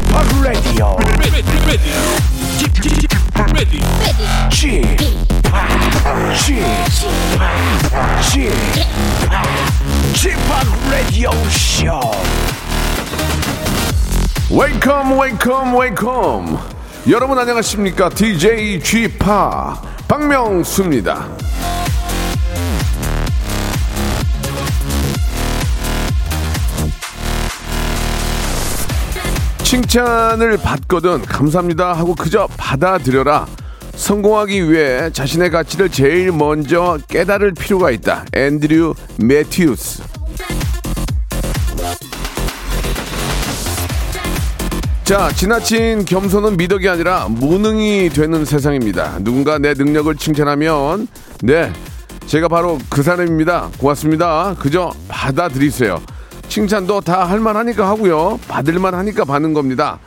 P o p Radio Show. 웨이컴 웨이컴 웨이컴 여러분 안녕하십니까 DJ g 파 박명수입니다 칭찬을 받거든 감사합니다 하고 그저 받아들여라 성공하기 위해 자신의 가치를 제일 먼저 깨달을 필요가 있다 앤드류 매튜스 자, 지나친 겸손은 미덕이 아니라 무능이 되는 세상입니다. 누군가 내 능력을 칭찬하면, 네, 제가 바로 그 사람입니다. 고맙습니다. 그저 받아들이세요. 칭찬도 다 할만하니까 하고요. 받을만하니까 받는 겁니다.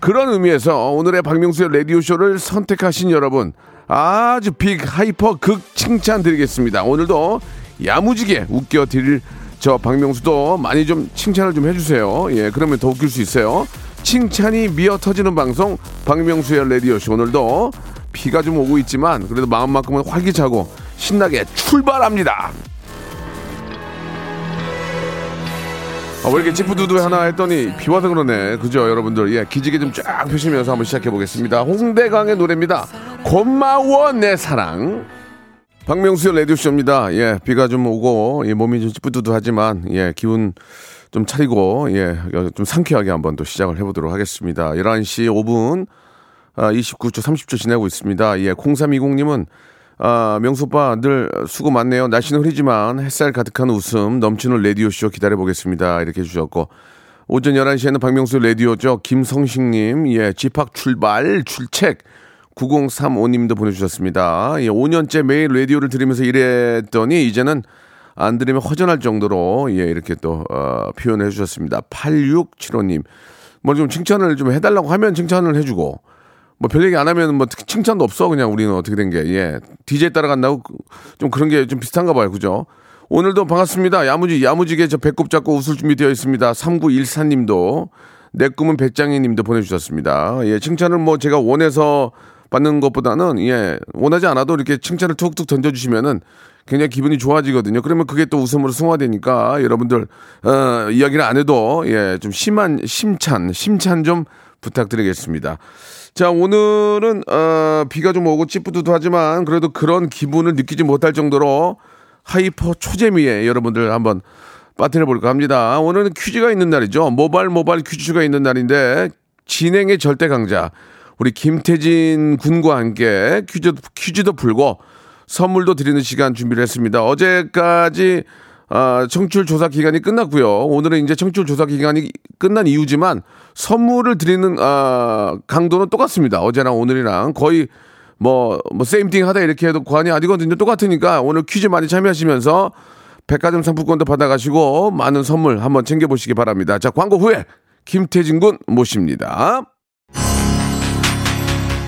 그런 의미에서 오늘의 박명수의 라디오쇼를 선택하신 여러분, 아주 big hyper 극 칭찬 드리겠습니다. 오늘도 야무지게 웃겨 드릴 저 박명수도 많이 좀 칭찬을 좀 해주세요. 예, 그러면 더 웃길 수 있어요. 칭찬이 미어 터지는 방송 박명수의 라디오쇼 오늘도 비가 좀 오고 있지만 그래도 마음만큼은 활기차고 신나게 출발합니다. 아, 왜 이렇게 찌푸두두 하나 했더니 비 와서 그러네. 그죠, 여러분들? 예, 기지개 좀 쫙 펴시면서 한번 시작해 보겠습니다. 홍대강의 노래입니다. 고마워, 내 사랑. 박명수의 라디오쇼입니다. 예, 비가 좀 오고, 예, 몸이 좀 찌뿌두두 하지만, 예, 기운 좀 차리고, 예, 좀 상쾌하게 한번 또 시작을 해보도록 하겠습니다. 11시 5분, 아, 29초, 30초 지나고 있습니다. 예, 0320님은, 아, 명수오빠 늘 수고 많네요. 날씨는 흐리지만 햇살 가득한 웃음 넘치는 라디오쇼 기다려보겠습니다. 이렇게 해주셨고, 오전 11시에는 박명수 라디오죠. 김성식님, 예, 집합 출발, 출첵. 9035님도 보내주셨습니다. 예, 5년째 매일 라디오를 들으면서 일했더니 이제는 안 들으면 허전할 정도로 예, 이렇게 또 어, 표현해 주셨습니다. 8675님. 뭐좀 칭찬을 좀 해달라고 하면 칭찬을 해주고 뭐 별 얘기 안 하면 뭐 칭찬도 없어 그냥 우리는 어떻게 된 게 예. DJ 따라간다고 좀 그런 게 좀 비슷한가 봐요. 그죠? 오늘도 반갑습니다. 야무지 야무지게 저 배꼽 잡고 웃을 준비 되어 있습니다. 3914 님도 내 꿈은 배짱이 님도 보내 주셨습니다. 예, 칭찬을 뭐 제가 원해서 받는 것보다는 예, 원하지 않아도 이렇게 칭찬을 툭툭 던져 주시면은 굉장히 기분이 좋아지거든요. 그러면 그게 또 웃음으로 승화되니까 여러분들 어, 이야기를 안 해도 예, 좀 심한 칭찬, 칭찬 좀 부탁드리겠습니다. 자, 오늘은 어, 비가 좀 오고 찌뿌두두 하지만 그래도 그런 기분을 느끼지 못할 정도로 hyper 초재미에 여러분들 한번 빠뜨려 볼까 합니다. 오늘은 퀴즈가 있는 날이죠. 모발 모발 퀴즈가 있는 날인데 진행의 절대 강자 우리 김태진 군과 함께 퀴즈 퀴즈도 풀고 선물도 드리는 시간 준비를 했습니다. 어제까지 아, 청취율 조사 기간이 끝났고요. 오늘은 이제 청취율 조사 기간이 끝난 이유지만 선물을 드리는 아, 강도는 똑같습니다. 어제랑 오늘이랑 거의 뭐, 뭐, 세임띵 하다 이렇게 해도 관이 아니거든요. 똑같으니까 오늘 퀴즈 많이 참여하시면서 백화점 상품권도 받아가시고 많은 선물 한번 챙겨보시기 바랍니다. 자, 광고 후에 김태진 군 모십니다.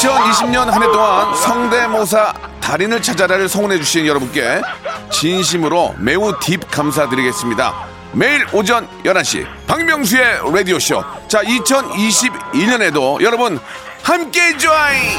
2020년 한 해 동안 성대모사 달인을 찾아라를 성원해 주신 여러분께 진심으로 매우 딥 감사드리겠습니다. 매일 오전 11시 박명수의 라디오쇼. 자, 2021년에도 여러분 함께 join!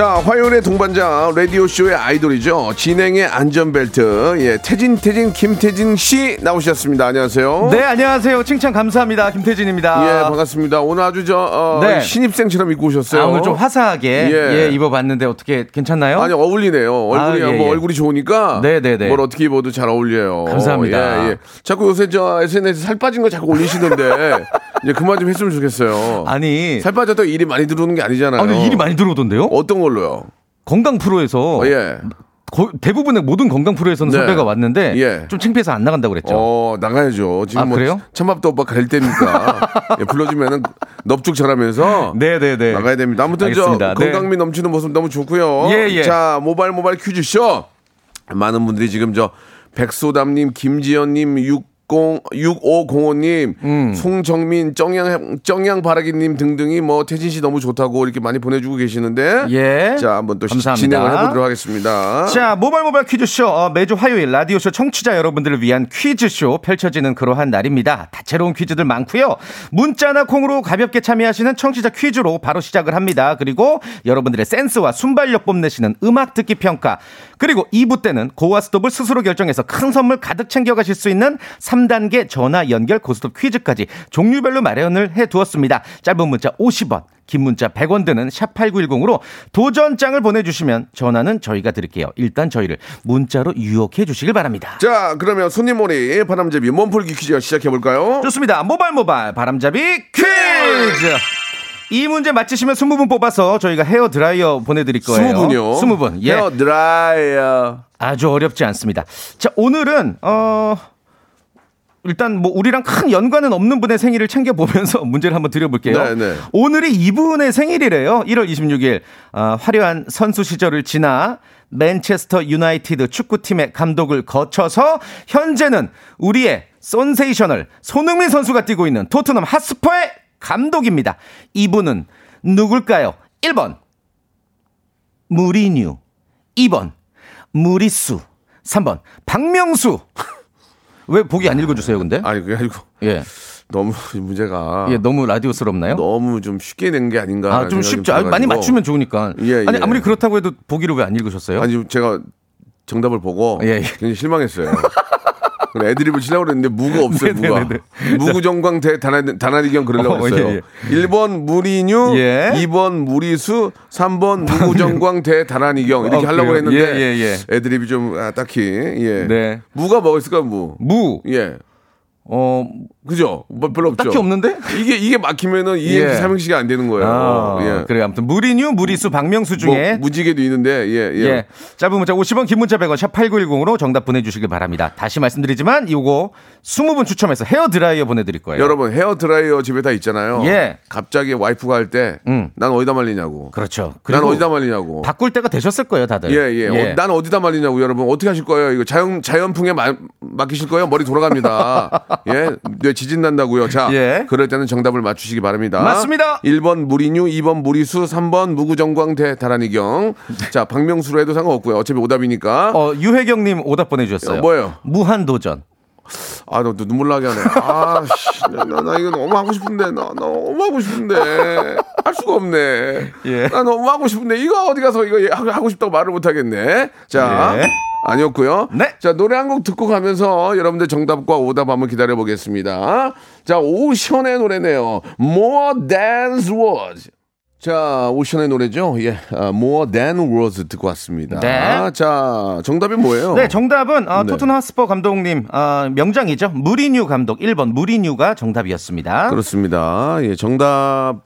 자, 화요일의 동반자 라디오 쇼의 아이돌이죠. 진행의 안전벨트. 예, 태진 태진 김태진 씨 나오셨습니다. 안녕하세요. 네, 안녕하세요. 칭찬 감사합니다. 김태진입니다. 예, 반갑습니다. 오늘 아주 저 어, 네. 신입생처럼 입고 오셨어요. 아, 오늘 좀 화사하게 예. 예. 입어봤는데 어떻게 괜찮나요? 아니 어울리네요. 얼굴이 아, 예, 뭐 예. 얼굴이 좋으니까 네네네. 뭘 어떻게 입어도 잘 어울려요. 감사합니다. 예, 예. 자꾸 요새 저 SNS 살 빠진 거 자꾸 올리시던데 이제 그만 좀 했으면 좋겠어요. 아니, 살 빠졌다고 일이 많이 들어오는 게 아니잖아요. 아, 근데 일이 많이 들어오던데요? 어떤 걸로요? 건강 프로에서 어, 예. 거- 대부분의 모든 건강 프로에서는 네. 섭외가 왔는데 예. 좀 창피해서 안 나간다고 그랬죠. 어 나가야죠. 지금 아, 뭐 그래요? 찬밥도 오빠 갈 때입니까? 예, 불러주면은 넙죽 잘하면서 네네네. 나가야 됩니다. 아무튼 알겠습니다. 저 네. 건강미 넘치는 모습 너무 좋고요. 예, 예. 자 모바일 모바일 퀴즈 쇼 많은 분들이 지금 저 백소담님, 김지연님, 60 6505님, 음. 송정민, 정양 정양 바라기님 등등이 뭐 태진 씨 너무 좋다고 이렇게 많이 보내주고 계시는데 예. 자 한번 또 시- 감사합니다. 진행을 해보도록 하겠습니다. 자, 모바일 모바일 퀴즈쇼. 어, 매주 화요일 라디오쇼 청취자 여러분들을 위한 퀴즈쇼 펼쳐지는 그러한 날입니다. 다채로운 퀴즈들 많고요. 문자나 콩으로 가볍게 참여하시는 청취자 퀴즈로 바로 시작을 합니다. 그리고 여러분들의 센스와 순발력 뽐내시는 음악 듣기 평가. 그리고 2부 때는 고와 스톱을 스스로 결정해서 큰 선물 가득 챙겨가실 수 있는 3단계 전화 연결 고스톱 퀴즈까지 종류별로 마련을 해두었습니다. 짧은 문자 50원. 긴 문자 100원 드는 샵8910으로 도전장을 보내주시면 전화는 저희가 드릴게요. 일단 저희를 문자로 유혹해 주시길 바랍니다. 자 그러면 손님몰이 바람잡이 몸풀기 퀴즈 시작해 볼까요? 좋습니다. 모발 모발 바람잡이 퀴즈! 이 문제 맞히시면 20분 뽑아서 저희가 헤어 드라이어 보내드릴 거예요. 20분요. 20분. 예. 헤어 드라이어. 아주 어렵지 않습니다. 자, 오늘은, 어, 일단 뭐 우리랑 큰 연관은 없는 분의 생일을 챙겨 보면서 문제를 한번 드려볼게요. 네, 네. 오늘이 이분의 생일이래요. 1월 26일. 어, 화려한 선수 시절을 지나 맨체스터 유나이티드 축구팀의 감독을 거쳐서 현재는 우리의 선세이셔널 손흥민 선수가 뛰고 있는 토트넘 핫스퍼의 감독입니다. 이분은 누굴까요? 1번 무리뉴 2번 무리수 3번 박명수 왜 보기 안 읽어주세요 근데? 아니 그게 아니고 예. 너무 이 문제가 예, 너무 라디오스럽나요? 너무 좀 쉽게 낸 게 아닌가. 아, 좀 쉽죠. 아, 많이 맞추면 좋으니까. 예, 아니, 예. 아무리 그렇다고 해도 보기를 왜 안 읽으셨어요? 아니 제가 정답을 보고 예, 예. 굉장히 실망했어요. 그래, 애드립을 치려고 그랬는데 무가 없어요, 네, 무가. 네, 네, 무구정광 대 다나- 다나리경 그러려고 어, 했어요. 예, 예. 1번 무리뉴, 예. 2번 무리수, 3번 무구정광 대 다나리경 이렇게 어, 하려고 그래요? 했는데 예, 예, 예. 애드립이 좀 아, 딱히 예. 네. 무가 뭐가 있을까 무. 무. 예. 어, 그죠? 뭐 별로 없죠. 딱히 없는데? 이게 이게 막히면은 이행시 예. 삼행시가 안 되는 거예요. 아, 예. 그래요. 아무튼 무리뉴, 무리수, 박명수 뭐 중에 무지개도 있는데 예, 예. 예. 짧은 문자 50원, 긴 문자 100원, 샵 8910으로 정답 보내 주시길 바랍니다. 다시 말씀드리지만, 요거 20분 추첨해서 헤어 드라이어 보내 드릴 거예요. 여러분 헤어 드라이어 집에 다 있잖아요. 예. 갑자기 와이프가 할 때난 음. 어디다 말리냐고. 그렇죠. 난 어디다 말리냐고. 바꿀 때가 되셨을 거예요, 다들. 예, 예. 어, 난 어디다 말리냐고 여러분. 어떻게 하실 거예요? 이거 자연 자연풍에 마- 맡기실 거예요? 머리 돌아갑니다. 예. 뇌 지진 난다고요. 자, 예. 그럴 때는 정답을 맞추시기 바랍니다. 맞습니다. 1번 무리뉴, 2번 무리수, 3번 무구정광 대 다란이경. 자, 박명수로 해도 상관없고요. 어차피 오답이니까. 어, 유혜경님 오답 보내주셨어요. 어, 뭐예요? 무한도전. 아, 너, 너 눈물 나게 하네. 아, 씨, 나, 나, 나 이거 너무 하고 싶은데, 나, 나 너무 하고 싶은데. 할 수가 없네. 예. 나 너무 하고 싶은데, 이거 어디 가서 이거 하고, 싶다고 말을 못 하겠네. 자. 예. 아니었고요. 네. 자, 노래 한 곡 듣고 가면서 여러분들 정답과 오답 한번 기다려 보겠습니다. 자, 오션의 노래네요. More Than Words. 자, 오션의 노래죠. 예. 아, More Than Words 듣고 왔습니다. 네. 자, 정답이 뭐예요? 네, 정답은 어, 네. 토트넘 하스퍼 감독님 어, 명장이죠. 무리뉴 감독 1번 무리뉴가 정답이었습니다. 그렇습니다. 예, 정답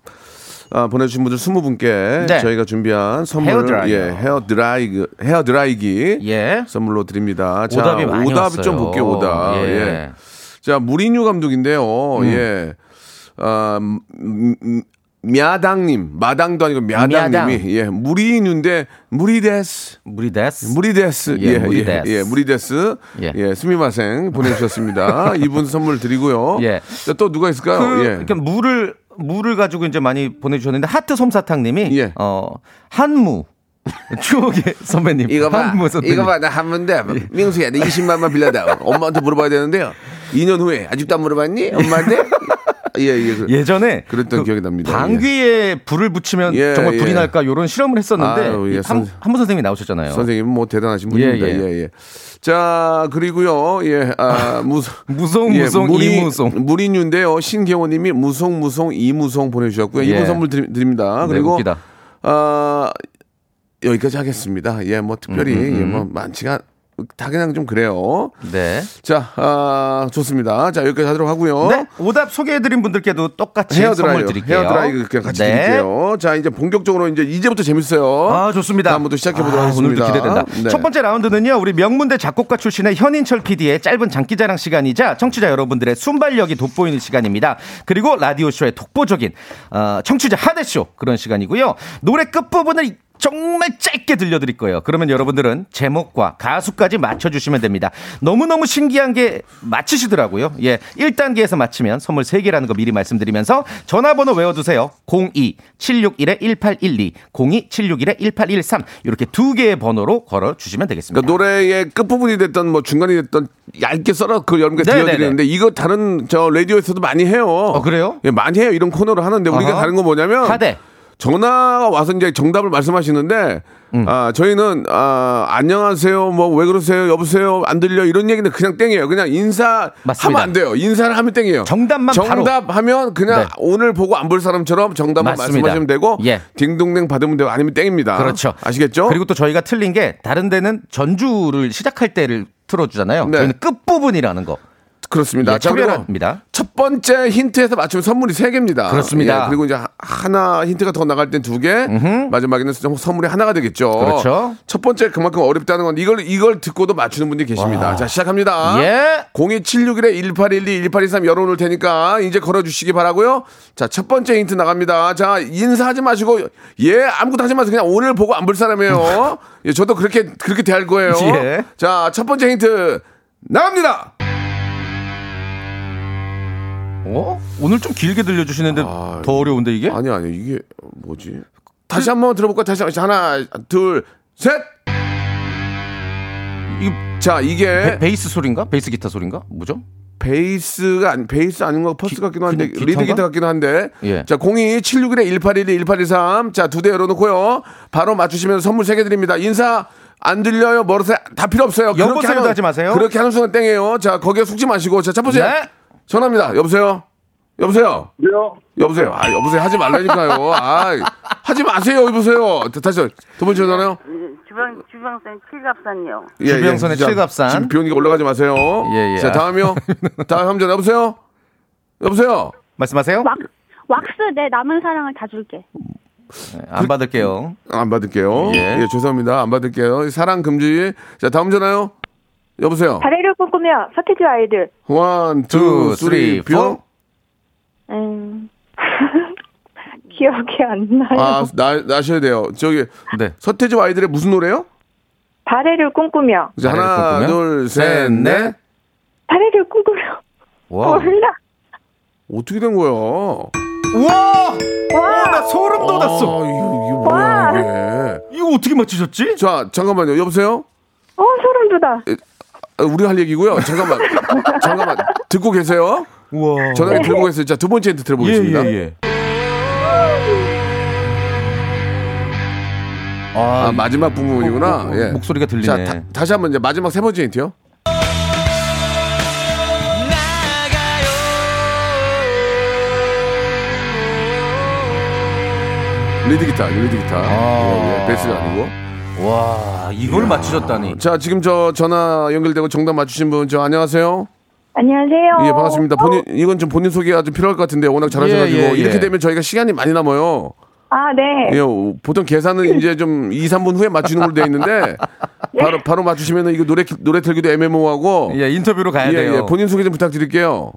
아, 보내주신 분들 20분께 네. 저희가 준비한 선물, 헤어 드라이어. 예, 헤어 드라이기, 헤어 드라이기 예. 선물로 드립니다. 자, 오답이 많이 오답 왔어요. 좀 볼게요, 오답. 예. 예. 자, 무리뉴 감독인데요. 음. 예. 아, 음, 마당님, 마당도 아니고 마당님이 미야당. 예 무리인데 無理です, 無理です, 無理です, 예, 예, 예 無理です, 예, 예 無理です, 예, 예 すみません 보내주셨습니다. 이분 선물 드리고요. 예. 또 누가 있을까요? 그, 예. 그러니까 물을 물을 가지고 이제 많이 보내주셨는데 하트 솜사탕님이 예. 어 한무 추억의 선배님. 이거 봐. 이거 봐. 나 한문데 민수야, 예. 내 20만만 빌려다. 엄마한테 물어봐야 되는데요. 2년 후에 아직도 안 물어봤니? 엄마한테? 예, 예. 그, 예전에 그랬던 그 기억이 납니다. 방귀에 불을 붙이면 예, 정말 불이 예. 날까 이런 실험을 했었는데 아유, 예, 한, 선- 한무 선생님이 나오셨잖아요. 선생님 뭐 대단하신 분입니다. 예, 예, 예. 예. 자, 그리고 예, 아, 무송 무송, 무송, 이무송. 무리뉴인데요. 신경호 님이 무송, 무송, 이무송 보내 주셨고요. 예. 이분 선물 드립니다. 네, 그리고, 웃기다. 아, 여기까지 하겠습니다. 예, 뭐 특별히, 음, 음, 예, 뭐 많지가, 다 그냥 좀 그래요. 네. 자, 아, 좋습니다. 자, 여기까지 하도록 하고요. 네. 오답 소개해드린 분들께도 똑같이 헤어드라이어, 선물 드릴게요. 헤어드라이어 그냥 같이 네. 드릴게요. 자, 이제 본격적으로 이제 이제부터 재밌어요. 아, 좋습니다. 다음부터 시작해보도록 아, 하겠습니다. 오늘도 기대된다. 네. 첫 번째 라운드는요, 우리 명문대 작곡가 출신의 현인철 PD의 짧은 장기자랑 시간이자 청취자 여러분들의 순발력이 돋보이는 시간입니다. 그리고 라디오쇼의 독보적인, 어, 청취자 하대쇼 그런 시간이고요. 노래 끝부분을 정말 짧게 들려드릴 거예요. 그러면 여러분들은 제목과 가수까지 맞춰주시면 됩니다. 너무너무 신기한 게 맞히시더라고요. 예. 1단계에서 맞히면 선물 3개라는 거 미리 말씀드리면서 전화번호 외워두세요. 02-761-1812, 02-761-1813 이렇게 두 개의 번호로 걸어주시면 되겠습니다. 그러니까 노래의 끝부분이 됐던 뭐 중간이 됐던 얇게 썰어 그 여러분께 네네네. 들려드리는데 이거 다른 저 라디오에서도 많이 해요. 어, 그래요? 예, 많이 해요. 이런 코너를 하는데 우리가 아하. 다른 건 뭐냐면 하대. 전화가 와서 이제 정답을 말씀하시는데 음. 아 저희는 아 안녕하세요 뭐 왜 그러세요 여보세요 안 들려 이런 얘기는 그냥 땡이에요 그냥 인사 맞습니다. 하면 안 돼요 인사를 하면 땡이에요 정답만 바로. 정답하면 그냥 네. 오늘 보고 안 볼 사람처럼 정답만 맞습니다. 말씀하시면 되고 예. 딩동댕 받으면 되고 아니면 땡입니다 그렇죠. 아시겠죠 그리고 또 저희가 틀린 게 다른 데는 전주를 시작할 때를 틀어주잖아요. 네. 저희는 끝 부분이라는 거. 그렇습니다 예, 자, 차별합니다. 첫 번째 힌트에서 맞추면 선물이 세 개입니다 그렇습니다. 그리고 이제 하- 하나 힌트가 더 나갈 땐 두 개, 마지막에는 선- 선물이 하나가 되겠죠. 그렇죠. 첫 번째 그만큼 어렵다는 건 이걸 이걸 듣고도 맞추는 분들이 계십니다. 와. 자, 시작합니다. 예. 02761에 1812 1823 열어 놓을 테니까 이제 걸어 주시기 바라고요. 자, 첫 번째 힌트 나갑니다. 자, 인사하지 마시고 예 아무것도 하지 마세요. 그냥 오늘 보고 안 볼 사람이에요. 예, 저도 그렇게 그렇게 대할 거예요. 예. 자, 첫 번째 힌트 나갑니다. 어? 오늘 좀 길게 들려주시는데 아, 더 어려운데 이게? 아니 아니 이게 뭐지? 다시 한번 들어볼까? 다시 한번. 하나, 둘, 셋. 이거 자 이게 베, 이스 소리인가? 베이스 기타 소리인가? 뭐죠? 베이스가 아니 베이스 아닌 거 퍼스 기- 같기도 한데 그냥 lead? 기타 같기도 한데. 예. 자 02 761에 1812 1823. 자 두 대 열어놓고요. 바로 맞추시면 선물 세 개 드립니다. 인사. 안 들려요? 멀어서 다 필요 없어요. 그렇게 하면- 하지 마세요. 그렇게 하는 순간 땡이에요. 자, 거기에 속지 마시고. 자, 첫 번째. 네. 전화입니다. 여보세요? 여보세요? 네요. 여보세요? 아, 여보세요? 하지 말라니까요. 아, 하지 마세요. 여보세요? 다시, 두 번째 전화요? 주방 주방생 칠갑산이요. 주병선의 진짜 칠갑산. 지금 비 오니까 올라가지 마세요. 예, 예. 자, 다음이요. 다음 전화 여보세요? 여보세요? 말씀하세요? 왁, 왁스 내 남은 사랑을 다 줄게. 네, 안 받을게요. 안 받을게요. 예. 예. 죄송합니다. 안 받을게요. 사랑 금지. 자, 다음 전화요. 여보세요? 발해를 꿈꾸며 서태지 아이들. one, two, two, three, 뿅. 음. 기억이 안 나요. 아, 나, 나셔야 돼요. 저기, 네. 서태지 아이들의 무슨 노래요? 발해를 꿈꾸며. 이제 하나, 꿈꾸며? 둘, 셋, 셋, 넷. 넷. 발해를 꿈꾸며. 와. 몰라. 어떻게 된 거야? 우와! 와, 나 소름 돋았어. 아, 이거, 이거 뭐야, 이게. 이거 어떻게 맞추셨지? 자, 잠깐만요. 여보세요? 어, 소름 돋아. 아, 우리가 할 얘기고요. 잠깐만. 잠깐만. 듣고 계세요? 우와. 전화기 들고 계세요. 자, 두 번째 힌트 들어보겠습니다. 예, 예, 예. 아, 마지막 부분이구나. 어, 어, 예. 목소리가 들리네. 자, 다, 다시 한번 이제 마지막 세 번째 힌트요. lead 기타, lead 기타. 예, 예, 베이스가 아니고. 와, 이걸 맞추셨다니. 자, 지금 저 전화 연결되고 정답 맞추신 분, 저 안녕하세요. 안녕하세요. 예, 반갑습니다. 본인, 이건 좀 본인 소개가 좀 필요할 것 같은데, 워낙 잘하셔가지고. 예, 예, 예. 이렇게 되면 저희가 시간이 많이 남아요. 아, 네. 예, 보통 계산은 이제 좀 2, 3분 후에 맞추는 걸로 돼 있는데, 바로, 바로 맞추시면 이거 노래, 노래 틀기도 애매모호하고. 예, 인터뷰로 가야 예, 돼요. 예, 본인 소개 좀 부탁드릴게요.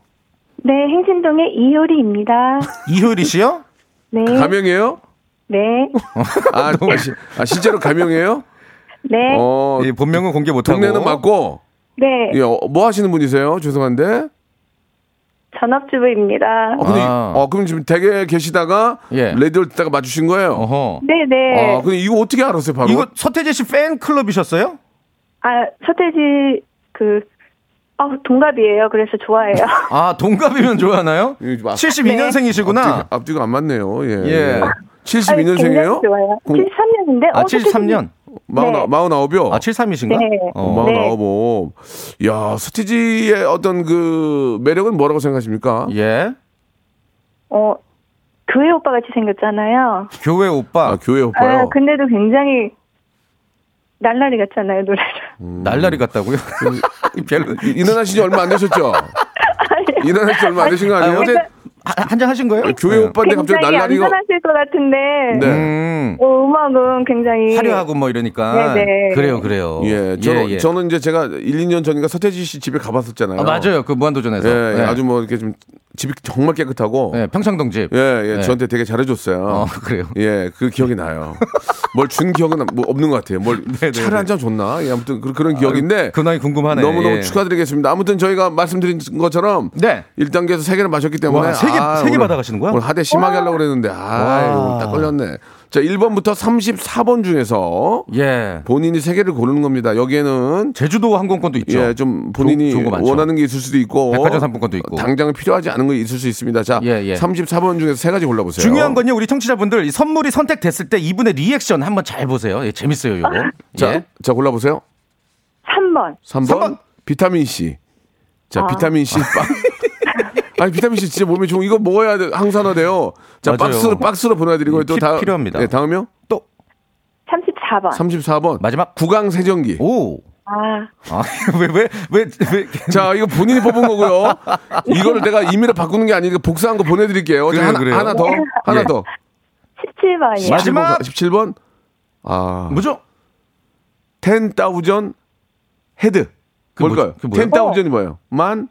네, 행진동의 이효리입니다. 이효리 씨요? 네. 가명이에요? 네. 아, 아, 시, 아, 실제로 가명이에요? 네. 어, 예, 본명은 공개 못 하고. 동네는 맞고, 네. 예, 어, 뭐 하시는 분이세요? 죄송한데. 전업주부입니다. 어, 근데, 아. 어, 그럼 지금 댁에 계시다가 예. 라디오를 듣다가 맞추신 거예요? 어허. 네네. 아, 근데 이거 어떻게 알았어요, 바로? 이거 서태지 씨 팬클럽이셨어요? 아, 서태지, 그, 아, 동갑이에요. 그래서 좋아해요. 아, 동갑이면 좋아하나요? 이거 막 72년생이시구나. 앞뒤가, 앞뒤가 안 맞네요. 예. 예. 아, 72년생이에요? 굉장히 좋아요. 73년인데? 아, 73년. 마흔, 네. 마흔아홉이요? 아, 73이신가? 네. 어. 마흔아홉. 야, 스티지의 어떤 그 매력은 뭐라고 생각하십니까? 예. 어, 교회 오빠 같이 생겼잖아요. 교회 오빠. 아, 교회 오빠요? 아, 근데도 굉장히 날라리 같잖아요, 노래를. 날라리 같다고요? 별로. 일어나신 지 얼마 안 되셨죠? 일어나신 지 얼마 안 되신 거 아니에요? 근데 한잔 하신 거예요? 교회 오빠인데 갑자기 날라리가. 안전하실 것 같은데, 네. 음. 어, 음악은 굉장히. 화려하고 뭐 이러니까. 네네. 그래요, 그래요. 예, 저는, 저는 이제 제가 1, 2년 전인가 서태지 씨 집에 가봤었잖아요. 아, 맞아요. 그 무한도전에서. 예, 예, 네. 아주 뭐 이렇게 좀 집이 정말 깨끗하고. 네, 평창동 집. 예, 예, 네. 저한테 되게 잘해줬어요. 어, 그래요. 예, 그 기억이 나요. 뭘 준 기억은 뭐 없는 것 같아요. 뭘 네네네. 차를 한 잔 줬나? 예, 아무튼 그, 런 기억인데. 그 나이 궁금하네. 너무너무 예. 축하드리겠습니다. 아무튼 저희가 말씀드린 것처럼 네. 1단계에서 3개를 마셨기 때문에 와, 세 개- 세개 오늘- 받아가시는 거야? 오늘 하대 심하게 하려고 그랬는데 아, 와. 오늘 딱 걸렸네. 자, 1번부터 34번 중에서 예. 본인이 3개를 고르는 겁니다. 여기에는 제주도 항공권도 있죠. 예, 좀 본인이 많죠. 원하는 게 있을 수도 있고 백화점 상품권도 있고. 당장 필요하지 않은 거 있을 수 있습니다. 자, 예, 예. 34번 중에서 세 가지 골라 보세요. 중요한 건요, 우리 청취자분들 이 선물이 선택됐을 때 이분의 리액션 한번 잘 보세요. 예, 재밌어요, 이거. 자, 예. 자 골라 보세요. 3번. 3번, 삼 번. 비타민 C. 자, 아. 비타민 C 빵. 아니 비타민 C 진짜 몸에 좋은 이거 먹어야 돼 항산화 돼요. 자 맞아요. 박스로 박스로 보내드리고 또 피- 다 필요합니다. 네, 다음이요. 또 34번. 34번 마지막 구강 세정기. 오. 아, 아, 왜, 왜, 왜, 왜. 자 이거 본인이 뽑은 거고요. 이거를 내가 임의로 바꾸는 게 아니고 복사한 거 보내드릴게요. 그래요, 하나, 그래요. 하나 더 하나 예. 더. 17번이요. 마지막. 17번. 아 뭐죠? 10,000 헤드. 그 뭘까요? 뭐죠? 그 뭐예요? 10,000이 뭐예요? 만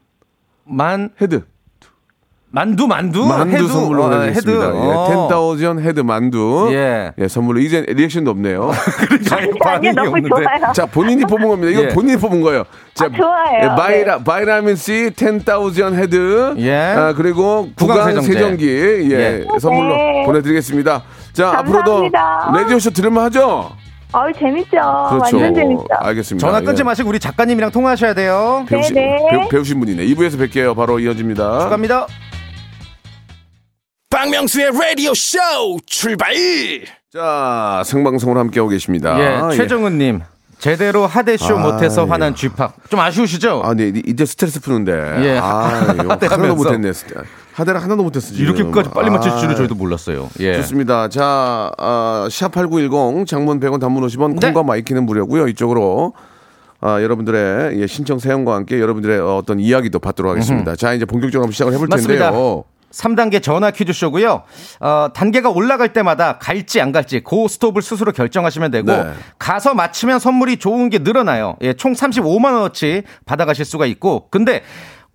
만, 헤드. 만두, 만두? 만두 헤드. 선물로 어. 헤드. 예, 어. 10,000 헤드 만두. 예. 예, 선물로 이제 리액션도 없네요. 아니, 너무 좋아요. 자, 본인이 뽑은 겁니다. 이거 예. 본인이 뽑은 거예요. 자, 아, 좋아요. 예, vita-, vitamin C 10,000 헤드. 예. 아, 그리고 구강. 세정기. 예. 예. 선물로 네. 보내드리겠습니다. 자, 앞으로도 감사합니다. 라디오 쇼 들으면 하죠? 아유, 재밌죠. 그렇죠. 완전 재밌죠. 알겠습니다. 전화 끊지 예. 마시고 우리 작가님이랑 통화하셔야 돼요. 배우신, 네네. 배우, 배우신 분이네. 2부에서 뵐게요. 바로 이어집니다. 갑니다. 박명수의 라디오 쇼 출발! 자, 생방송으로 함께하고 계십니다. 예, 최정은님. 제대로 하대쇼 아, 못해서 예. 화난 G-Park. 좀 아쉬우시죠? 아, 네, 이제 스트레스 푸는데. 예, 아, 하대 하나도. 못했네. 하대를 하나도 못했어. 이렇게까지 빨리 아, 줄은 저희도 몰랐어요. 예. 좋습니다. 자, 아, 샵8910 장문 100원 단문 50원 네. 콩과 마이키는 무료고요. 이쪽으로 아, 여러분들의 예, 신청 사연과 함께 여러분들의 어떤 이야기도 받도록 하겠습니다. 자, 이제 본격적으로 한번 시작을 해볼 맞습니다. 텐데요. 3단계 전화 퀴즈쇼고요. 어, 단계가 올라갈 때마다 갈지 안 갈지 고 스톱을 스스로 결정하시면 되고 네. 가서 맞히면 선물이 좋은 게 늘어나요. 예, 총 35만 원어치 받아가실 수가 있고 근데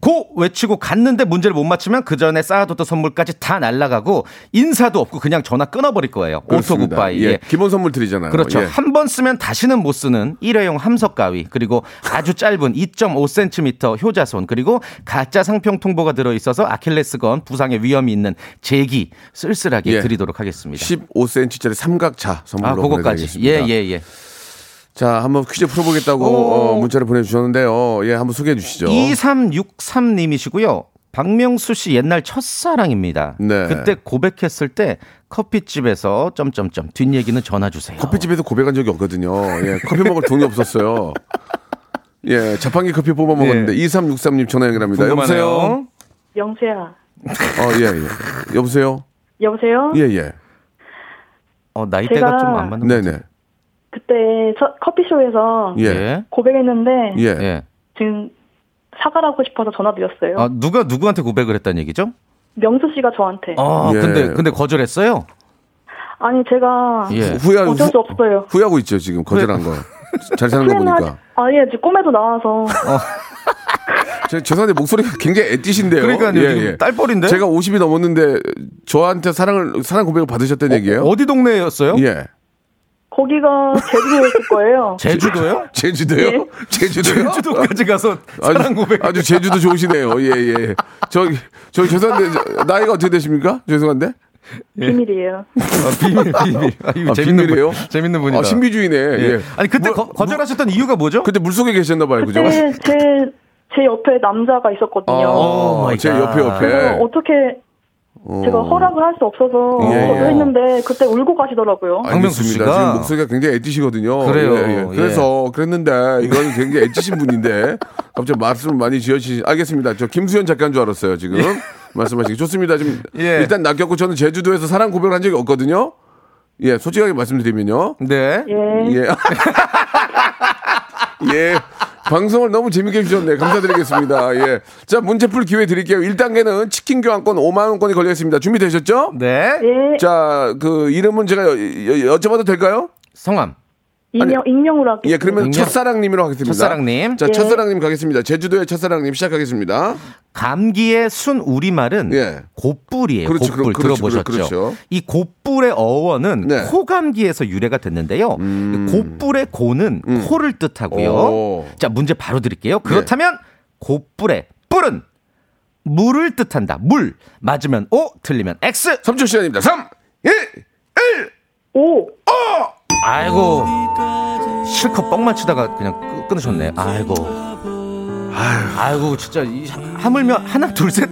고 외치고 갔는데 문제를 못 맞추면 그 전에 쌓아뒀던 선물까지 다 날라가고 인사도 없고 그냥 전화 끊어버릴 거예요. 오토. 굿바이. 예, 예. 기본 선물 드리잖아요. 그렇죠. 예. 한번 쓰면 다시는 못 쓰는 일회용 함석 가위 그리고 아주 짧은 2.5cm 효자손 그리고 가짜 상평 통보가 들어 있어서 아킬레스건 부상의 위험이 있는 제기 쓸쓸하게 예. 드리도록 하겠습니다. 15cm짜리 삼각차 선물로 아, 그거까지. 예, 예, 예. 자, 한번 퀴즈 풀어보겠다고 어, 문자를 보내주셨는데요. 예, 한번 소개해 주시죠. 2363님이시고요. 박명수 씨 옛날 첫사랑입니다. 네. 그때 고백했을 때 커피집에서 점점점 뒷얘기는 전화 주세요. 커피집에서 고백한 적이 없거든요. 예, 커피 먹을 돈이 없었어요. 예, 자판기 커피 뽑아 먹었는데 2363님 전화 연결합니다. 여보세요? 예. 궁금하네요. 영수야. 어, 예, 예. 여보세요? 여보세요? 예, 예. 어, 나이대가 제가- 좀안 맞는 네, 것 네. 그때 서- 커피숍에서 예. 예. 고백했는데 예. 예. 지금 사과를 하고 싶어서 전화드렸어요. 아, 누가 누구한테 고백을 했다는 얘기죠? 명수 씨가 저한테. 아, 예. 근데 근데 거절했어요? 아니 제가 예. 후회하고, 어쩔 수 없어요. 후회하고 있죠, 지금. 거절한 거. 잘 사는 거 보니까. 하지- 아니 지금 꿈에도 나와서 제, 죄송한데 목소리가 굉장히 애띠신데요. 그러니까요. 예, 지금 예. 딸뻘인데. 제가 50이 넘었는데 저한테 사랑을, 사랑 고백을 받으셨다는 얘기예요? 어디 동네였어요? 예. 거기가 제주도였을 거예요. 제주도요? 제주도요? 네. 제주도요? 제주도까지 가서 아주, 사랑 고백. 아주 제주도 좋으시네요. 예, 예. 저기, 저기 죄송한데, 저- 나이가 어떻게 되십니까? 죄송한데? 비밀이에요. 아, 비밀, 비밀. 아, 이거 아, 재밌는 비밀이에요? 분, 재밌는 분이다. 아, 신비주의네. 예. 예. 아니 그때 거, 거절하셨던 이유가 뭐죠? 그때 물 속에 계셨나 봐요. 그죠? 그때 제, 제 옆에 남자가 있었거든요. 어, my 제 God. 옆에 옆에. 어떻게 어. 제가 허락을 할 수 없어서 예, 예. 거절했는데 그때 울고 가시더라고요. 박명수 알겠습니다. 씨가. 지금 목소리가 굉장히 애티시거든요. 그래요. 예, 예. 그래서 그랬는데 이건 굉장히 애티신 분인데 갑자기 말씀을 많이 지어주시. 알겠습니다. 저 김수현 작가인 줄 알았어요. 지금 말씀하시기 좋습니다. 지금 예. 일단 낚였고 저는 제주도에서 사랑 고백을 한 적이 없거든요. 예, 솔직하게 말씀드리면요. 네. 예. 예. 예. 방송을 너무 재밌게 해주셨네. 감사드리겠습니다. 예. 자, 문제 풀 기회 드릴게요. 1단계는 치킨 교환권 5만원권이 걸려있습니다. 준비되셨죠? 네. 예. 자, 그 이름은 제가 여, 여, 여쭤봐도 될까요? 성함. 익명, 익명으로 할게요. 예, 그러면 익명. 첫사랑님으로 하겠습니다. 첫사랑님. 자, 예. 첫사랑님 가겠습니다. 제주도의 첫사랑님 시작하겠습니다. 감기의 순 우리말은 예. 곱불이에요. 그렇죠, 곱불 그렇죠, 들어보셨죠? 그렇죠. 이 곱불의 어원은 네. 코감기에서 유래가 됐는데요. 곱불의 고는 코를 뜻하고요. 음. 오. 예. 자, 문제 바로 드릴게요. 그렇다면 곱불의 뿔은 물을 뜻한다. 물. 맞으면 O, 틀리면 X. 3초 시간입니다. 3, 1, 1. 오! 아이고. 실컷 뻥만 치다가 그냥 끊- 끊으셨네. 아이고. 아이고, 진짜 이 하물며 하나 둘 셋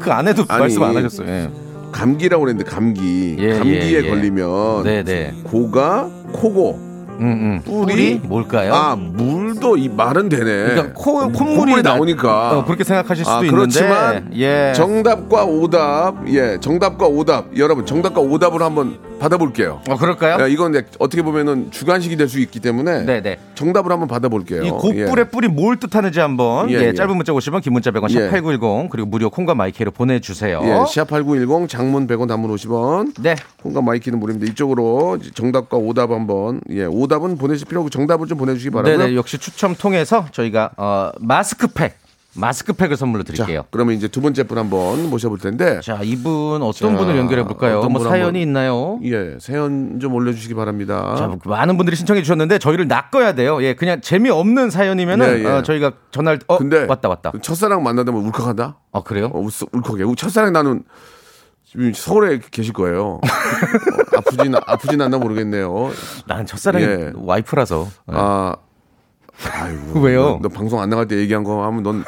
그 안에도 아니, 말씀 안 하셨어요. 예. 감기라고 그랬는데 감기. 예, 감기에 예, 예. 걸리면 네, 네. 고가 코고 음, 음. 뿔이? 뭘까요? 아 물도 이 말은 되네. 그러니까 코 콧물이, 콧물이 나- 나오니까. 어, 그렇게 생각하실 수도 아, 있는데 그렇지만 예. 정답과 오답, 예, 정답과 오답, 여러분 정답과 오답으로 한번 받아볼게요. 어 그럴까요? 야, 이건 어떻게 보면은 주관식이 될 수 있기 때문에 네, 네. 정답을 한번 받아볼게요. 이 곱불의 뿔이 뭘 뜻하는지 한번 예, 예, 예. 짧은 문자 오시면 긴 문자 100원 예. 샵8910 그리고 무료 콩과 마이크로 보내 주세요. 예, 예, 샵8910 장문 100원 단문 50원. 네. 콩과 마이키는 무료입니다. 이쪽으로 정답과 오답 한번 예, 오답 은 보내실 필요 없고 정답을 좀 보내주시기 바라고요. 네, 네. 역시 추첨 통해서 저희가 어, 마스크팩 마스크팩을 선물로 자, 드릴게요. 그러면 이제 두 번째 분 한번 모셔볼 텐데. 자, 이분 어떤 자, 분을 연결해 볼까요? 뭐분 사연이 한번- 있나요? 예, 사연 좀 올려주시기 바랍니다. 자, 많은 분들이 신청해 주셨는데 저희를 낚아야 돼요. 예, 그냥 재미 없는 사연이면은 예, 예. 어, 저희가 전화를 어, 근데 왔다 왔다. 첫사랑 만나다면 울컥한다? 아, 그래요? 어, 울- 울컥해. 첫사랑 나는 서울에 계실 거예요. 어, 아프진 아프진 않나 모르겠네요. 난 첫사랑이 예. 와이프라서. 예. 아, 아이고. 왜요? 너, 너 방송 안 나갈 때 얘기한 거 하면 넌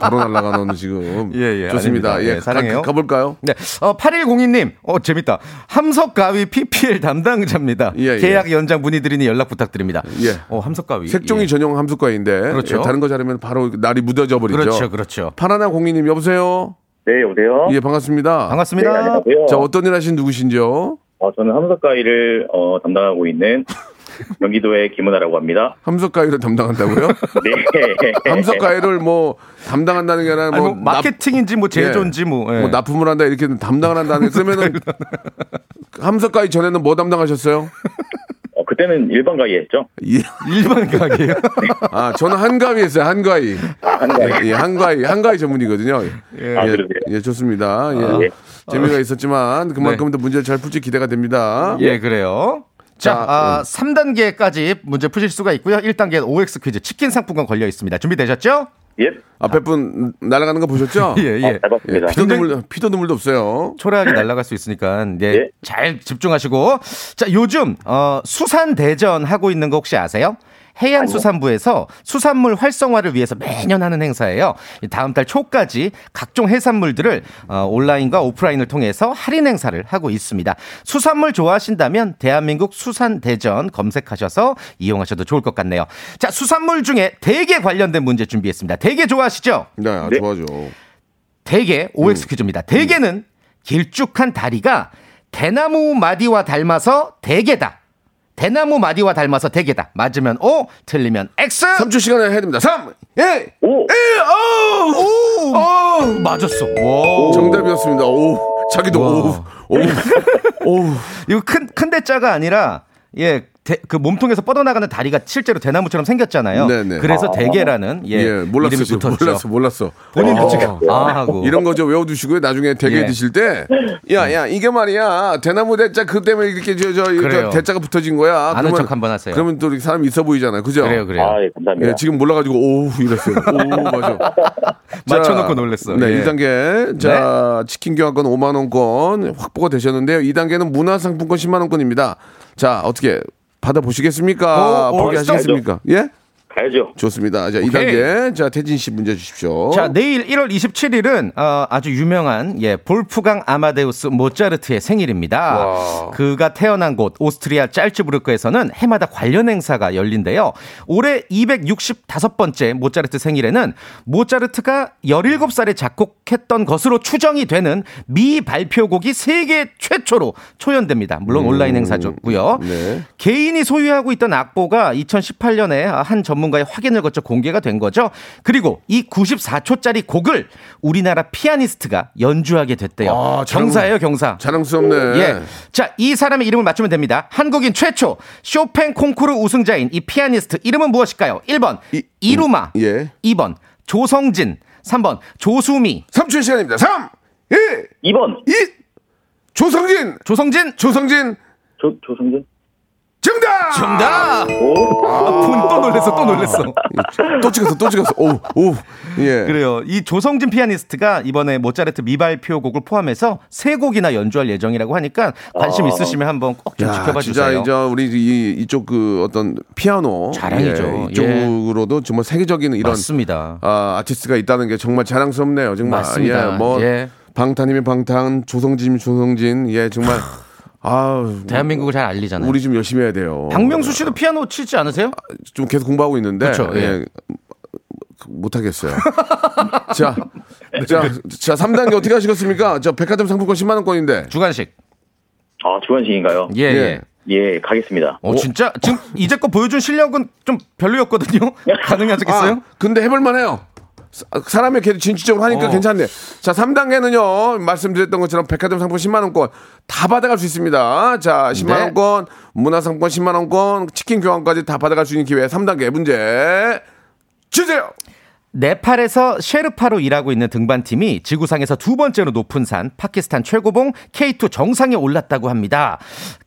바로 날라가 너는 지금. 예, 예, 좋습니다. 아닙니다. 예, 예, 사랑해요. 가, 가볼까요? 네, 어, 8102님, 어, 재밌다. 함석가위 PPL 담당자입니다. 예, 예. 계약 연장 문의드리니 연락 부탁드립니다. 예. 어, 함석가위. 색종이 예. 전용 그렇죠. 예, 다른 거 자르면 바로 날이 묻어져 버리죠. 그렇죠, 그렇죠. 파라나 공인님 여보세요. 네, 여보세요? 예, 반갑습니다. 반갑습니다. 네, 안녕하세요. 자, 어떤 일 하신 누구신지요? 어, 저는 함석가위를 어, 담당하고 있는 경기도의 김은아라고 합니다. 함석가위를 담당한다고요? 네. 함석가위를 뭐 담당한다는 게 아니라 아니, 뭐, 뭐 마케팅인지 뭐 납- 제조인지 뭐. 예. 뭐 납품을 한다 이렇게 담당을 한다는 그러면은 함석가위 전에는 뭐 담당하셨어요? 어, 그때는 일반 가위 했죠? 예. 일반 가게요? 아, 저는 한가위 했어요. 한가위. 한가위. 예, 한가위. 한가위 전문이거든요. 아, 예? 예, 좋습니다. 예. 아, 예. 재미가 있었지만 그만큼 더 문제를 잘 풀지 기대가 됩니다. 예, 그래요. 자, 자, 아, 3단계까지 문제 푸실 수가 있고요. 1단계 OX 퀴즈 치킨 상품권 걸려 있습니다. 준비되셨죠? 예. 앞에 분 날아가는 거 보셨죠? 예, 예. 잘 봤습니다. 피도 눈물, 피도 눈물도 없어요. 초라하게 날아갈 수 있으니까 네, 예. 잘 집중하시고 자 요즘 어, 수산 대전 하고 있는 거 혹시 아세요? 해양수산부에서 수산물 활성화를 위해서 매년 하는 행사예요. 이 다음 달 초까지 각종 해산물들을 어, 온라인과 오프라인을 통해서 할인 행사를 하고 있습니다. 수산물 좋아하신다면 대한민국 수산대전 검색하셔서 이용하셔도 좋을 것 같네요. 자, 수산물 중에 대게 관련된 문제 준비했습니다. 대게 좋아하시죠? 네, 아, 네. 좋아죠. 대게 OX 퀴즈입니다. 대게는 길쭉한 다리가 대나무 마디와 닮아서 대게다. 대나무 마디와 닮아서 대게다. 맞으면 O, 틀리면 X. 3초 시간에 해야 됩니다. 3, 1, 오! 1, 오! 오, 맞았어. 와. 정답이었습니다. 오, 자기도 와. 오, 오, 오. 이거 큰, 큰 대자가 아니라, 예, 대- 그 몸통에서 뻗어나가는 다리가 실제로 대나무처럼 생겼잖아요. 네네. 그래서 아. 대게라는 예, 예, 몰랐어, 이름이. 붙었죠. 몰랐어, 몰랐어. 본인도 어. 지금 아 하고 이런 거 좀 외워두시고요. 나중에 대게 예. 드실 때, 야, 야, 이게 말이야. 대나무 대자 그 때문에 이렇게 저, 저, 저. 대자가 붙어진 거야. 아는 척 한번 하세요. 그러면 또 이렇게 사람 있어 보이잖아요. 그죠? 그래요, 그래요. 아, 예, 감사합니다. 예, 지금 몰라가지고, 오, 이랬어요. 오, 맞아. 맞춰놓고 놀랬어. 네, 예. 1단계. 자, 치킨 교환권 5만 원권 확보가 되셨는데요. 2단계는 문화상품권 10만 원권입니다. 자, 어떻게 받아보시겠습니까? 오, 오, 포기하시겠습니까? 예? 가야죠. 좋습니다. 자, 오케이. 2단계. 자, 태진 씨 문제 주십시오. 자, 내일 1월 27일은 어, 아주 유명한 예, 볼프강 아마데우스 모차르트의 생일입니다. 와. 그가 태어난 곳 오스트리아 짤츠부르크에서는 해마다 관련 행사가 열린데요. 올해 265번째 모차르트 생일에는 모차르트가 17살에 작곡했던 것으로 추정이 되는 미 발표곡이 세계 최초로 초연됩니다. 물론 온라인 행사였고요. 네. 개인이 소유하고 있던 악보가 2018년에 한 전문 가의 확인을 거쳐 공개가 된 거죠. 그리고 이 94초짜리 곡을 우리나라 피아니스트가 연주하게 됐대요. 아, 경사예요, 경사. 자랑스럽네. 예. 자, 이 사람의 이름을 맞추면 됩니다. 한국인 최초 쇼팽 콩쿠르 우승자인 이 피아니스트 이름은 무엇일까요? 1번 이- 이, 루마 예. 2번 조성진, 3번 조수미. 3초 시간입니다. 3, 2, 2번. 2. 조성진! 조성진 조성진! 조, 조성진? 정답! 정답. 오. 아, 폰또 놀랬어, 또 놀랬어. 또 찍었어, 또 찍었어. 오, 오. 예. 그래요. 이 조성진 피아니스트가 이번에 모차르트 미발표 곡을 포함해서 세 곡이나 연주할 예정이라고 하니까 관심 아. 있으시면 한번 꼭좀 야, 지켜봐 진짜 주세요. 이제 우리 이, 이쪽 그 어떤 피아노 자랑이죠. 예, 이쪽으로도 정말 세계적인 이런 맞습니다. 아, 아티스트가 있다는 게 정말 자랑스럽네요. 정말. 맞습니다. 예, 뭐 예. 방탄이면 방탄, 조성진이면 조성진. 예, 정말 아, 대한민국을 잘 알리잖아요. 우리 좀 열심히 해야 돼요. 박명수 씨도 피아노 치지 않으세요? 좀 계속 공부하고 있는데 그렇죠, 예. 예, 못 하겠어요. 자, 자, 자, 3단계 어떻게 하시겠습니까? 저 백화점 상품권 10만 원권인데. 주간식. 아, 주관식인가요? 예, 예. 예, 가겠습니다. 어, 진짜 지금 이제껏 보여준 실력은 좀 별로였거든요. 가능하시겠어요? 아, 근데 해볼만 해요. 사람이 걔 진취적으로 하니까 어. 괜찮네. 자, 3단계는요, 말씀드렸던 것처럼 백화점 상품 10만원권 다 받아갈 수 있습니다. 자, 10만원권, 문화상품권 10만원권, 치킨 교환까지 다 받아갈 수 있는 기회. 3단계 문제 주세요! 네팔에서 셰르파로 일하고 있는 등반팀이 지구상에서 두 번째로 높은 산 파키스탄 최고봉 K2 정상에 올랐다고 합니다.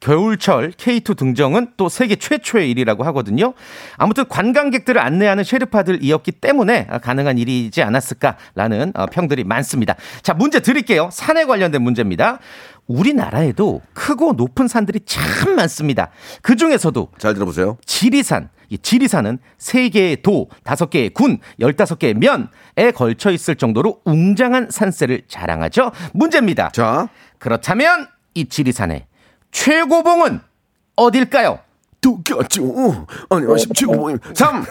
겨울철 K2 등정은 또 세계 최초의 일이라고 하거든요. 아무튼 관광객들을 안내하는 셰르파들이었기 때문에 가능한 일이지 않았을까라는 어, 평들이 많습니다. 자, 문제 드릴게요. 산에 관련된 문제입니다. 우리나라에도 크고 높은 산들이 참 많습니다. 그 중에서도 잘 들어보세요. 지리산. 이 지리산은 세개의 도, 다섯 개의 군, 열다섯 개의 면에 걸쳐 있을 정도로 웅장한 산세를 자랑하죠. 문제입니다. 자, 그렇다면 이 지리산의 최고봉은 어딜까요? 두겼죠. 안녕하십니까. 모임 3,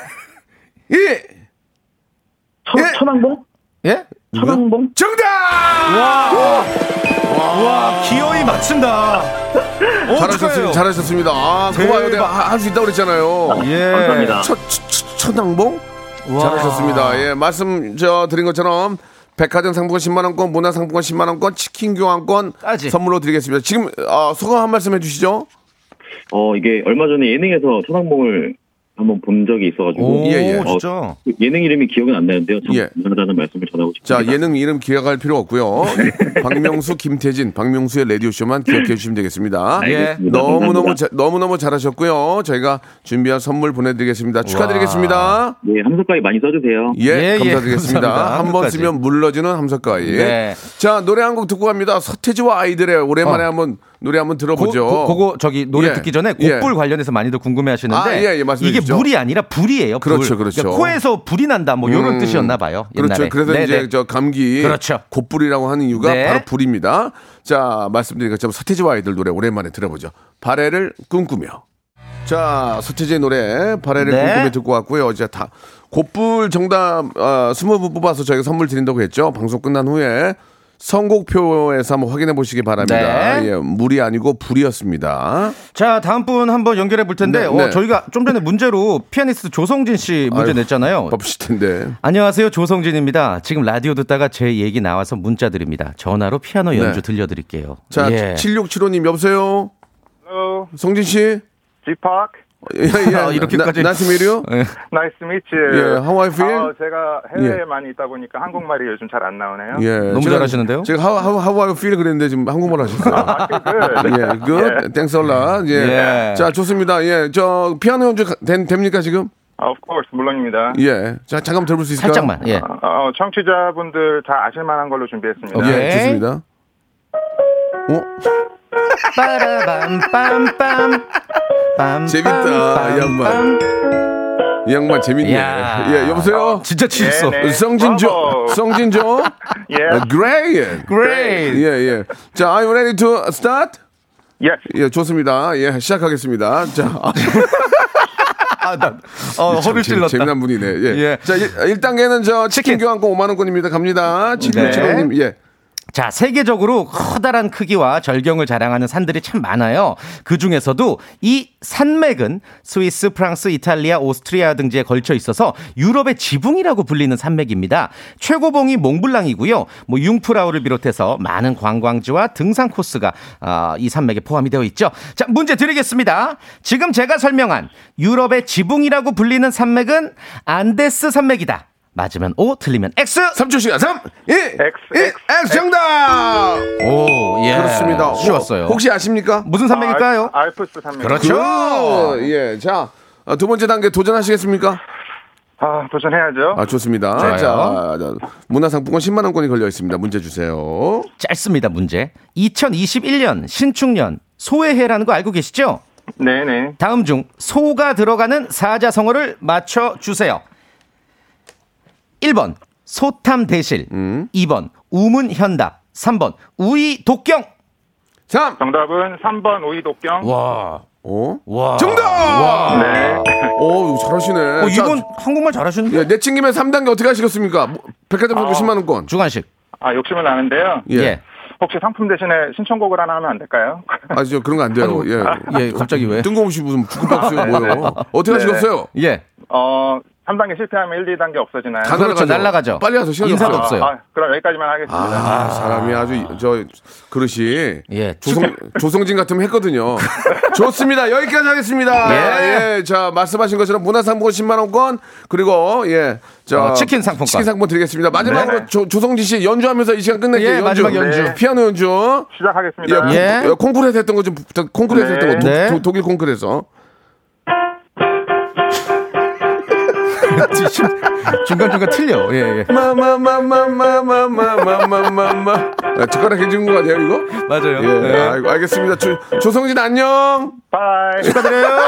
2, 천, 예. 천왕봉? 예? 천왕봉? 정답! 와, 기어이 맞춘다. 오, 잘하셨습니다. 잘하셨습니다. 아, 그거 봐요. 내가 할 수 있다고 그랬잖아요. 예. 감사합니다. 첫, 첫? 와. 잘하셨습니다. 예, 말씀 저 드린 것처럼 백화점 상품권 10만 원권, 문화 상품권 10만 원권, 치킨 교환권 까지. 선물로 드리겠습니다. 지금 어, 소감 한 말씀 해주시죠. 어, 이게 얼마 전에 예능에서 천왕봉을 한번 본 적이 있어가지고. 오, 예, 예. 어, 그 예능 이름이 기억은 안 나는데요. 참 예. 감사하다는 말씀을 전하고 자, 싶습니다. 예능 이름 기억할 필요 없고요. 박명수, 김태진, 박명수의 라디오 쇼만 기억해 주시면 되겠습니다. 알겠습니다. 너무 너무 감사합니다. 너무 너무 잘하셨고요. 저희가 준비한 선물 보내드리겠습니다. 축하드리겠습니다. 네, 함석가위 많이 써주세요. 예, 예, 예, 감사드리겠습니다. 한 번. 쓰면 물러주는 함석가위. 네. 자, 노래 한 곡 듣고 갑니다. 서태지와 아이들의 오랜만에 어. 한번 노래 한번 고, 들어보죠. 고, 그거 저기 노래 예. 듣기 전에 예. 곡불 관련해서 많이들 궁금해하시는데 아, 예, 예, 말씀해 이게 주시죠. 물이 아니라 불이에요. 불. 그렇죠, 그렇죠. 그러니까 코에서 불이 난다 뭐 이런 음, 뜻이었나 봐요. 그렇죠. 옛날에. 그래서 네, 이제 네. 저 감기 그렇죠. 곧불이라고 하는 이유가 네. 바로 불입니다. 자, 말씀드린 것처럼 서태지와 아이들 노래 오랜만에 들어보죠. 발해를 꿈꾸며. 자, 서태지의 노래 발해를 네. 꿈꾸며 듣고 왔고요. 이제 다 곧불 정답 어, 20분 뽑아서 저희가 선물 드린다고 했죠. 방송 끝난 후에 선곡표에서 한번 확인해 보시기 바랍니다. 네. 예, 물이 아니고 불이었습니다. 자, 다음 분 한번 연결해 볼 텐데 네, 어, 네. 저희가 좀 전에 문제로 피아니스트 조성진 씨 문제 아유, 냈잖아요. 바쁘실 텐데. 안녕하세요. 조성진입니다. 지금 라디오 듣다가 제 얘기 나와서 문자 드립니다. 전화로 피아노 연주 네. 들려드릴게요. 자, 예. 7675님 여보세요? Hello, 성진 씨? G-Park. 예, 예. 이렇게까지. Nice meet you요? 예. Nice meet you. 예, how I feel? 아, 제가 해외에 예. 많이 있다 보니까 한국말이 요즘 잘 안 나오네요. 예. 너무 제가- 잘하시는데요? 제가 how, how, how I feel 그랬는데 지금 한국말 하셨어요. 예, good. Thanks a lot. 예. 예. 자, 좋습니다. 예. 저, 피아노 연주 가- 된- 됩니까, 지금? 아, of course, 물론입니다. 예. 자, 잠깐 들어볼 수 있을까요? 살짝만. 예. 어, 어, 청취자분들 다 아실 만한 걸로 준비했습니다. 예, 오케이. 좋습니다. 어? 빠라밤 빰빰. 재밌다, 이 양반. 이 양반 재밌네. 야. 예, 여보세요? 진짜 치였어. 네, 네. 성진조, 브라보. 성진조. 예. Great. Great. 예, 예. 자, are you ready to start? Yes. 예, 좋습니다. 예, 시작하겠습니다. 자, 아, 아, 나, 어, 허를 재- 찔렀다. 재미난 분이네. 예. 예. 자, 1, 단계는저 치킨 교환권 5만원권입니다. 갑니다. 7675님, 예. 자, 세계적으로 커다란 크기와 절경을 자랑하는 산들이 참 많아요. 그 중에서도 이 산맥은 스위스, 프랑스, 이탈리아, 오스트리아 등지에 걸쳐 있어서 유럽의 지붕이라고 불리는 산맥입니다. 최고봉이 몽블랑이고요. 뭐 융프라우를 비롯해서 많은 관광지와 등산 코스가 아, 이 산맥에 포함이 되어 있죠. 자, 문제 드리겠습니다. 지금 제가 설명한 유럽의 지붕이라고 불리는 산맥은 안데스 산맥이다. 맞으면 O, 틀리면 X. 3초 시간 3, 2, X, 1, X 정답! 오, 예. 그렇습니다. 쉬웠어요. 혹시 아십니까? 무슨 산맥일까요? 알, 알프스 산맥. 그렇죠. 그, 예. 자, 어, 두 번째 단계 도전하시겠습니까? 아, 도전해야죠. 아, 좋습니다. 좋아요. 자, 자, 문화상품권 10만 원권이 걸려 있습니다. 문제 주세요. 짧습니다, 문제. 2021년 신축년 소해해라는 거 알고 계시죠? 네네. 다음 중 소가 들어가는 사자성어를 맞춰 주세요. 1번 소탐 대실, 음. 2번 우문 현답, 3번 우이 독경. 3, 정답은 3번 오이독경. 와, 어? 와. 정답! 네. 오, 잘하시네. 어, 자, 이분 한국말 잘하시는데? 예, 내친김에 3단계 어떻게 하시겠습니까? 뭐, 백화점 상품 아. 10만원권. 주관식. 아, 욕심은 나는데요. 예. 예. 혹시 상품 대신에 신청곡을 하나 하면 안 될까요? 아, 저 그런 거 안 돼요. 예. 예, 갑자기 왜? 뜬금없이 무슨 축구박스 뭐요? 어떻게 네. 하시겠어요? 예. 어, 3단계 실패하면 1, 2단계 없어지나요? 다 그렇죠. 날아가죠. 빨리 와서 시간 인사도 없어요. 없어요. 아, 그럼 여기까지만 하겠습니다. 아, 사람이 아주 이- 저 그릇이 예. 조성 조성진 같으면 했거든요. 좋습니다. 여기까지 하겠습니다. 예. 예. 자, 말씀하신 것처럼 문화상품권 10만 원권 그리고 예. 저 어, 치킨 상품권. 치킨 상품권 드리겠습니다. 마지막으로 네. 조, 조성진 씨 연주하면서 이 시간 끝낼게요. 예, 마지막 연주. 네. 피아노 연주. 시작하겠습니다. 예. 예. 콩- 콩쿠르에서 했던 거 좀 콩쿠르에서 네. 했던 거 도, 네. 도, 독일 콩쿠르에서. 중간중간 틀려. 예, 예. 마마마마마마마마마마. 아, 젓가락 해주는 거 아니에요 이거? 맞아요. 예, 네. 아이고, 알겠습니다. 조, 조성진 안녕. Bye. 축하드려요.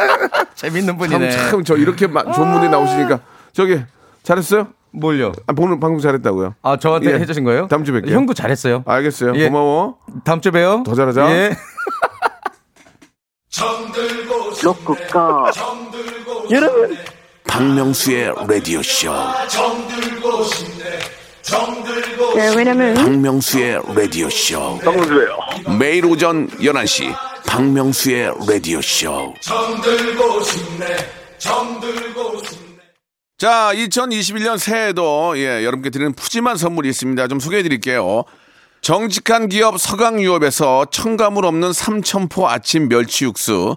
재밌는 참, 분이네. 참, 저 이렇게 마- 좋은 분이 나오시니까 저기 잘했어요? 뭘요? 아, 보는 방송 잘했다고요. 아, 저한테 예. 해주신 거예요? 다음 주에 뵐게요. 형도 잘했어요. 알겠어요. 예. 고마워. 다음 주에 봬요. 더 잘하자. 예. 로쿠꺼. 여러분 박명수의 라디오 쇼 네, 왜냐면 박명수의 라디오 쇼 정수예요. 매일 오전 11시 박명수의 라디오 쇼 자, 2021년 새해에도 예, 여러분께 드리는 푸짐한 선물이 있습니다. 좀 소개해 드릴게요. 정직한 기업 서강유업에서 첨가물 없는 삼천포 아침 멸치 육수,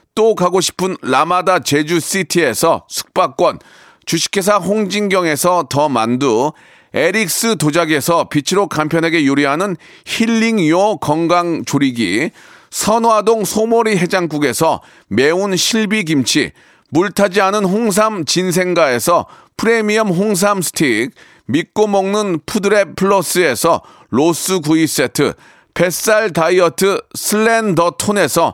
또 가고 싶은 라마다 제주시티에서 숙박권 주식회사 홍진경에서 더 만두 에릭스 도자기에서 빛으로 간편하게 요리하는 힐링요 건강 조리기 선화동 소머리 해장국에서 매운 실비김치, 물타지 않은 홍삼 진생가에서 프리미엄 홍삼 스틱, 믿고 먹는 푸드랩 플러스에서 로스 구이 세트, 뱃살 다이어트 슬렌더 톤에서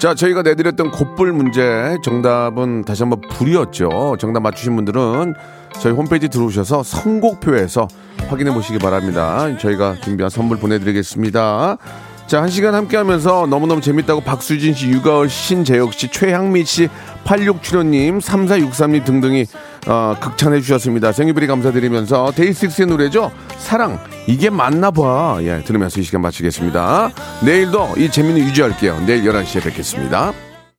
자, 저희가 내드렸던 곱불 문제 정답은 다시 한번 불이었죠. 정답 맞추신 분들은 저희 홈페이지 들어오셔서 선곡표에서 확인해 보시기 바랍니다. 저희가 준비한 선물 보내드리겠습니다. 자, 한 시간 함께 하면서 너무너무 재밌다고 박수진 씨, 유가을 씨, 신재혁 씨, 최향미 씨, 8675님, 3463님 등등이 어, 극찬해 주셨습니다. 생일비리 감사드리면서 데이식스의 노래죠. 사랑, 이게 맞나 봐. 예, 들으면서 이 시간 마치겠습니다. 내일도 이 재미는 유지할게요. 내일 11시에 뵙겠습니다.